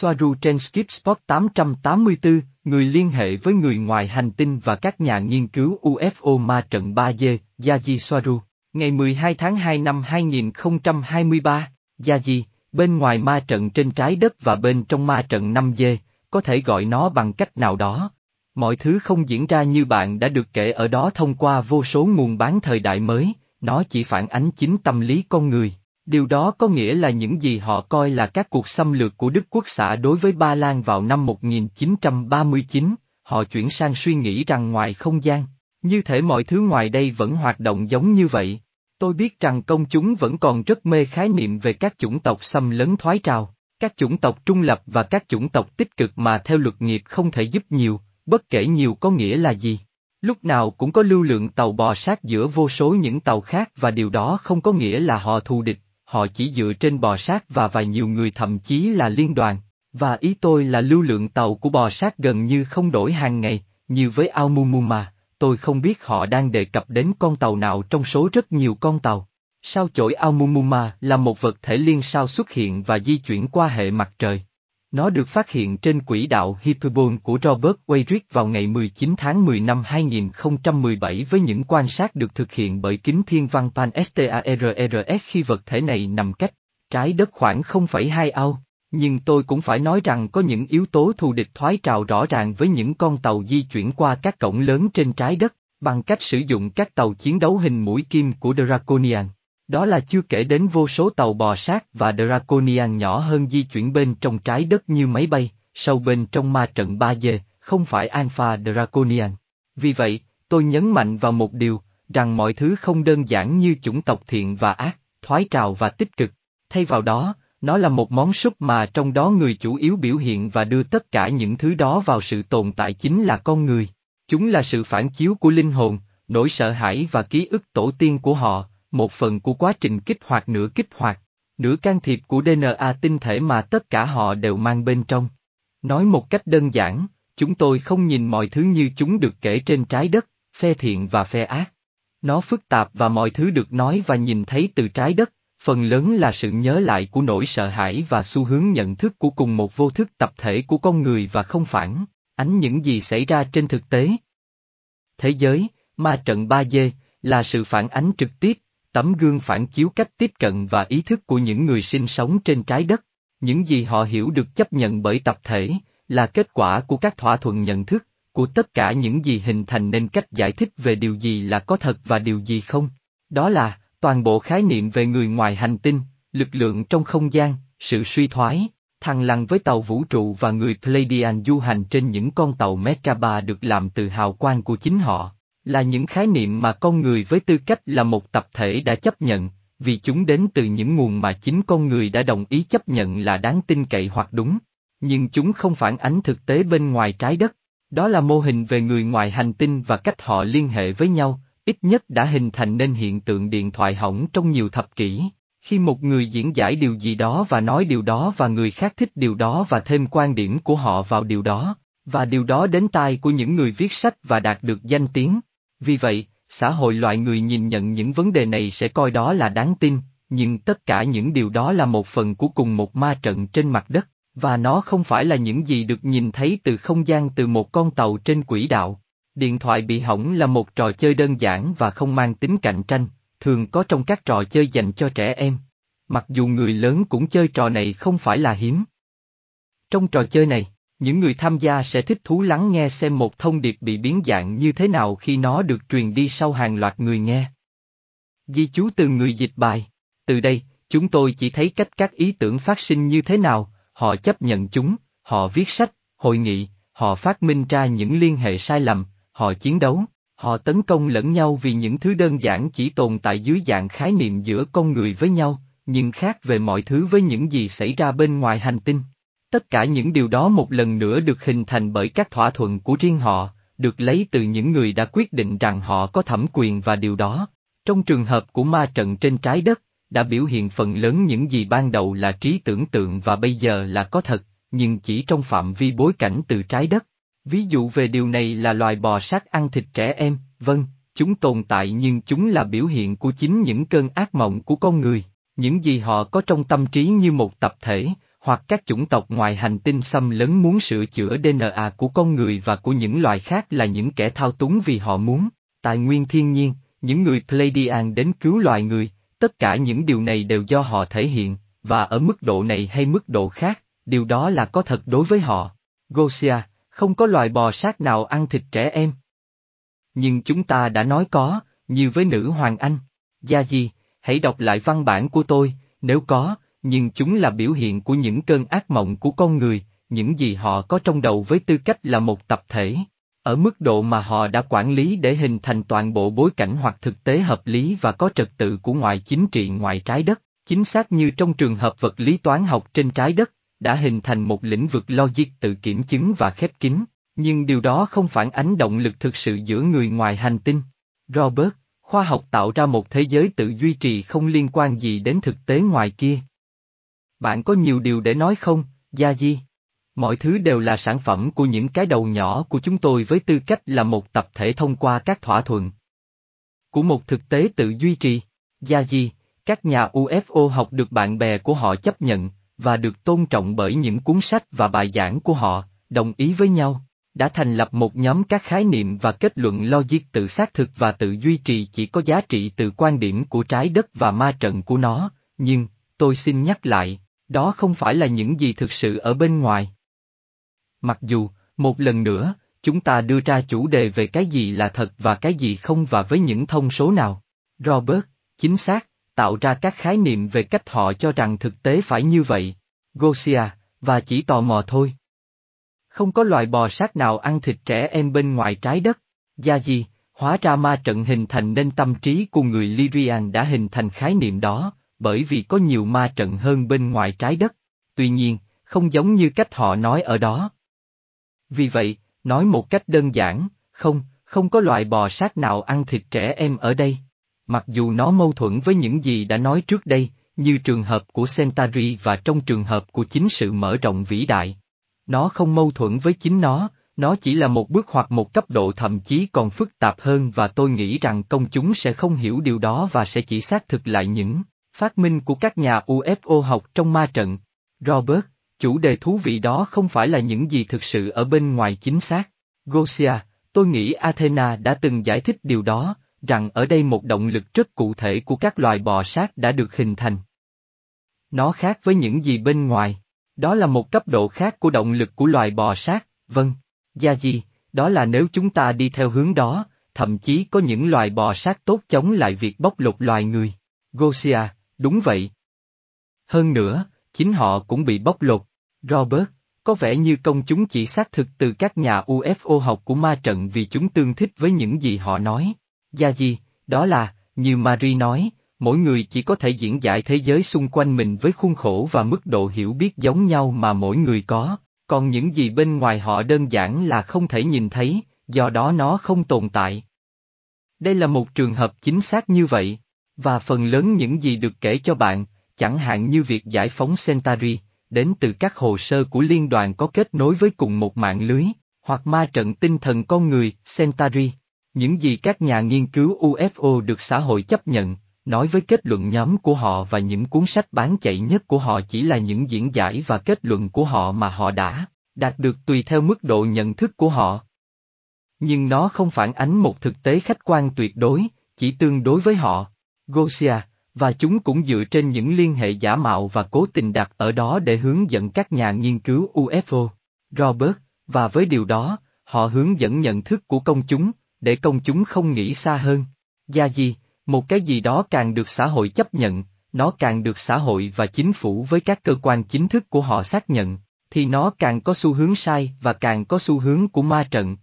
Soaru trên Skip Spot 884, người liên hệ với người ngoài hành tinh và các nhà nghiên cứu UFO ma trận 3D, Yaji Soaru. Ngày 12 tháng 2 năm 2023, Yaji, bên ngoài ma trận trên trái đất và bên trong ma trận 5D, có thể gọi nó bằng cách nào đó. Mọi thứ không diễn ra như bạn đã được kể ở đó thông qua vô số nguồn bán thời đại mới, nó chỉ phản ánh chính tâm lý con người. Điều đó có nghĩa là những gì họ coi là các cuộc xâm lược của Đức Quốc xã đối với Ba Lan vào năm 1939, họ chuyển sang suy nghĩ rằng ngoài không gian, như thể mọi thứ ngoài đây vẫn hoạt động giống như vậy. Tôi biết rằng công chúng vẫn còn rất mê khái niệm về các chủng tộc xâm lấn thoái trào, các chủng tộc trung lập và các chủng tộc tích cực mà theo luật nghiệp không thể giúp nhiều, bất kể nhiều có nghĩa là gì. Lúc nào cũng có lưu lượng tàu bò sát giữa vô số những tàu khác và điều đó không có nghĩa là họ thù địch, họ chỉ dựa trên bò sát và vài nhiều người thậm chí là liên đoàn. Và ý tôi là lưu lượng tàu của bò sát gần như không đổi hàng ngày, như với Aomumuma, tôi không biết họ đang đề cập đến con tàu nào trong số rất nhiều con tàu. Sao chổi Aomumuma là một vật thể liên sao xuất hiện và di chuyển qua hệ mặt trời. Nó được phát hiện trên quỹ đạo Hyperbole của Robert Weyrich vào ngày 19 tháng 10 năm 2017 với những quan sát được thực hiện bởi kính thiên văn Pan STARRS khi vật thể này nằm cách trái đất khoảng 0,2 ao. Nhưng tôi cũng phải nói rằng có những yếu tố thù địch thoái trào rõ ràng với những con tàu di chuyển qua các cổng lớn trên trái đất, bằng cách sử dụng các tàu chiến đấu hình mũi kim của Draconian. Đó là chưa kể đến vô số tàu bò sát và Draconian nhỏ hơn di chuyển bên trong trái đất như máy bay, sâu bên trong ma trận 3D, không phải Alpha Draconian. Vì vậy, tôi nhấn mạnh vào một điều, rằng mọi thứ không đơn giản như chủng tộc thiện và ác, thoái trào và tích cực. Thay vào đó, nó là một món súp mà trong đó người chủ yếu biểu hiện và đưa tất cả những thứ đó vào sự tồn tại chính là con người. Chúng là sự phản chiếu của linh hồn, nỗi sợ hãi và ký ức tổ tiên của họ, một phần của quá trình kích hoạt nửa kích hoạt, nửa can thiệp của DNA tinh thể mà tất cả họ đều mang bên trong. Nói một cách đơn giản, chúng tôi không nhìn mọi thứ như chúng được kể trên trái đất, phe thiện và phe ác. Nó phức tạp và mọi thứ được nói và nhìn thấy từ trái đất, phần lớn là sự nhớ lại của nỗi sợ hãi và xu hướng nhận thức của cùng một vô thức tập thể của con người và không phản, ánh những gì xảy ra trên thực tế. Thế giới, ma trận 3D, là sự phản ánh trực tiếp, tấm gương phản chiếu cách tiếp cận và ý thức của những người sinh sống trên trái đất. Những gì họ hiểu được chấp nhận bởi tập thể, là kết quả của các thỏa thuận nhận thức, của tất cả những gì hình thành nên cách giải thích về điều gì là có thật và điều gì không. Đó là, toàn bộ khái niệm về người ngoài hành tinh, lực lượng trong không gian, sự suy thoái, thăng lăng với tàu vũ trụ và người Pleiadian du hành trên những con tàu Merkaba được làm từ hào quang của chính họ là những khái niệm mà con người với tư cách là một tập thể đã chấp nhận, vì chúng đến từ những nguồn mà chính con người đã đồng ý chấp nhận là đáng tin cậy hoặc đúng. Nhưng chúng không phản ánh thực tế bên ngoài trái đất. Đó là mô hình về người ngoài hành tinh và cách họ liên hệ với nhau, ít nhất đã hình thành nên hiện tượng điện thoại hỏng trong nhiều thập kỷ. Khi một người diễn giải điều gì đó và nói điều đó và người khác thích điều đó và thêm quan điểm của họ vào điều đó, và điều đó đến tai của những người viết sách và đạt được danh tiếng, vì vậy, xã hội loại người nhìn nhận những vấn đề này sẽ coi đó là đáng tin, nhưng tất cả những điều đó là một phần của cùng một ma trận trên mặt đất, và nó không phải là những gì được nhìn thấy từ không gian từ một con tàu trên quỹ đạo. Điện thoại bị hỏng là một trò chơi đơn giản và không mang tính cạnh tranh, thường có trong các trò chơi dành cho trẻ em. Mặc dù người lớn cũng chơi trò này không phải là hiếm. Trong trò chơi này, những người tham gia sẽ thích thú lắng nghe xem một thông điệp bị biến dạng như thế nào khi nó được truyền đi sau hàng loạt người nghe. Ghi chú từ người dịch bài. Từ đây, chúng tôi chỉ thấy cách các ý tưởng phát sinh như thế nào, họ chấp nhận chúng, họ viết sách, hội nghị, họ phát minh ra những liên hệ sai lầm, họ chiến đấu, họ tấn công lẫn nhau vì những thứ đơn giản chỉ tồn tại dưới dạng khái niệm giữa con người với nhau, nhưng khác về mọi thứ với những gì xảy ra bên ngoài hành tinh. Tất cả những điều đó một lần nữa được hình thành bởi các thỏa thuận của riêng họ, được lấy từ những người đã quyết định rằng họ có thẩm quyền và điều đó. Trong trường hợp của ma trận trên trái đất, đã biểu hiện phần lớn những gì ban đầu là trí tưởng tượng và bây giờ là có thật, nhưng chỉ trong phạm vi bối cảnh từ trái đất. Ví dụ về điều này là loài bò sát ăn thịt trẻ em, vâng, chúng tồn tại nhưng chúng là biểu hiện của chính những cơn ác mộng của con người, những gì họ có trong tâm trí như một tập thể, hoặc các chủng tộc ngoài hành tinh xâm lấn muốn sửa chữa DNA của con người và của những loài khác là những kẻ thao túng vì họ muốn, tài nguyên thiên nhiên, những người Pleiadian đến cứu loài người, tất cả những điều này đều do họ thể hiện, và ở mức độ này hay mức độ khác, điều đó là có thật đối với họ. Gosia, không có loài bò sát nào ăn thịt trẻ em. Nhưng chúng ta đã nói có, như với nữ hoàng Anh. Gia Di, hãy đọc lại văn bản của tôi, nếu có, nhưng chúng là biểu hiện của những cơn ác mộng của con người, những gì họ có trong đầu với tư cách là một tập thể. Ở mức độ mà họ đã quản lý để hình thành toàn bộ bối cảnh hoặc thực tế hợp lý và có trật tự của ngoại chính trị ngoài trái đất, chính xác như trong trường hợp vật lý toán học trên trái đất, đã hình thành một lĩnh vực logic tự kiểm chứng và khép kín, nhưng điều đó không phản ánh động lực thực sự giữa người ngoài hành tinh. Robert, khoa học tạo ra một thế giới tự duy trì không liên quan gì đến thực tế ngoài kia. Bạn có nhiều điều để nói không, Gia Di? Mọi thứ đều là sản phẩm của những cái đầu nhỏ của chúng tôi với tư cách là một tập thể thông qua các thỏa thuận. Của một thực tế tự duy trì, Gia Di, các nhà UFO học được bạn bè của họ chấp nhận, và được tôn trọng bởi những cuốn sách và bài giảng của họ, đồng ý với nhau, đã thành lập một nhóm các khái niệm và kết luận logic tự xác thực và tự duy trì chỉ có giá trị từ quan điểm của trái đất và ma trận của nó, nhưng, tôi xin nhắc lại, đó không phải là những gì thực sự ở bên ngoài. Mặc dù, một lần nữa, chúng ta đưa ra chủ đề về cái gì là thật và cái gì không và với những thông số nào. Robert, chính xác, tạo ra các khái niệm về cách họ cho rằng thực tế phải như vậy. Gosia, và chỉ tò mò thôi. Không có loài bò sát nào ăn thịt trẻ em bên ngoài trái đất. Gia gì, hóa ra ma trận hình thành nên tâm trí của người Lyrian đã hình thành khái niệm đó, bởi vì có nhiều ma trận hơn bên ngoài trái đất. Tuy nhiên, không giống như cách họ nói ở đó. Vì vậy, nói một cách đơn giản, không, không có loại bò sát nào ăn thịt trẻ em ở đây. Mặc dù nó mâu thuẫn với những gì đã nói trước đây, như trường hợp của Centauri và trong trường hợp của chính sự mở rộng vĩ đại. Nó không mâu thuẫn với chính nó, nó chỉ là một bước hoặc một cấp độ thậm chí còn phức tạp hơn và tôi nghĩ rằng công chúng sẽ không hiểu điều đó và sẽ chỉ xác thực lại những phát minh của các nhà UFO học trong ma trận. Robert, chủ đề thú vị đó không phải là những gì thực sự ở bên ngoài chính xác. Gosia, tôi nghĩ Athena đã từng giải thích điều đó, rằng ở đây một động lực rất cụ thể của các loài bò sát đã được hình thành. Nó khác với những gì bên ngoài. Đó là một cấp độ khác của động lực của loài bò sát, vâng. Gia gì, đó là nếu chúng ta đi theo hướng đó, thậm chí có những loài bò sát tốt chống lại việc bóc lột loài người. Gosia, đúng vậy. Hơn nữa, chính họ cũng bị bóc lột. Robert, có vẻ như công chúng chỉ xác thực từ các nhà UFO học của ma trận vì chúng tương thích với những gì họ nói. Gia gì, đó là, như Marie nói, mỗi người chỉ có thể diễn giải thế giới xung quanh mình với khuôn khổ và mức độ hiểu biết giống nhau mà mỗi người có, còn những gì bên ngoài họ đơn giản là không thể nhìn thấy, do đó nó không tồn tại. Đây là một trường hợp chính xác như vậy, và phần lớn những gì được kể cho bạn, chẳng hạn như việc giải phóng Centauri, đến từ các hồ sơ của liên đoàn có kết nối với cùng một mạng lưới, hoặc ma trận tinh thần con người, Centauri. Những gì các nhà nghiên cứu UFO được xã hội chấp nhận, nói với kết luận nhóm của họ và những cuốn sách bán chạy nhất của họ chỉ là những diễn giải và kết luận của họ mà họ đã đạt được tùy theo mức độ nhận thức của họ. Nhưng nó không phản ánh một thực tế khách quan tuyệt đối, chỉ tương đối với họ. Gosia, và chúng cũng dựa trên những liên hệ giả mạo và cố tình đặt ở đó để hướng dẫn các nhà nghiên cứu UFO. Robert, và với điều đó, họ hướng dẫn nhận thức của công chúng, để công chúng không nghĩ xa hơn. Gia gì, một cái gì đó càng được xã hội chấp nhận, nó càng được xã hội và chính phủ với các cơ quan chính thức của họ xác nhận, thì nó càng có xu hướng sai và càng có xu hướng của ma trận.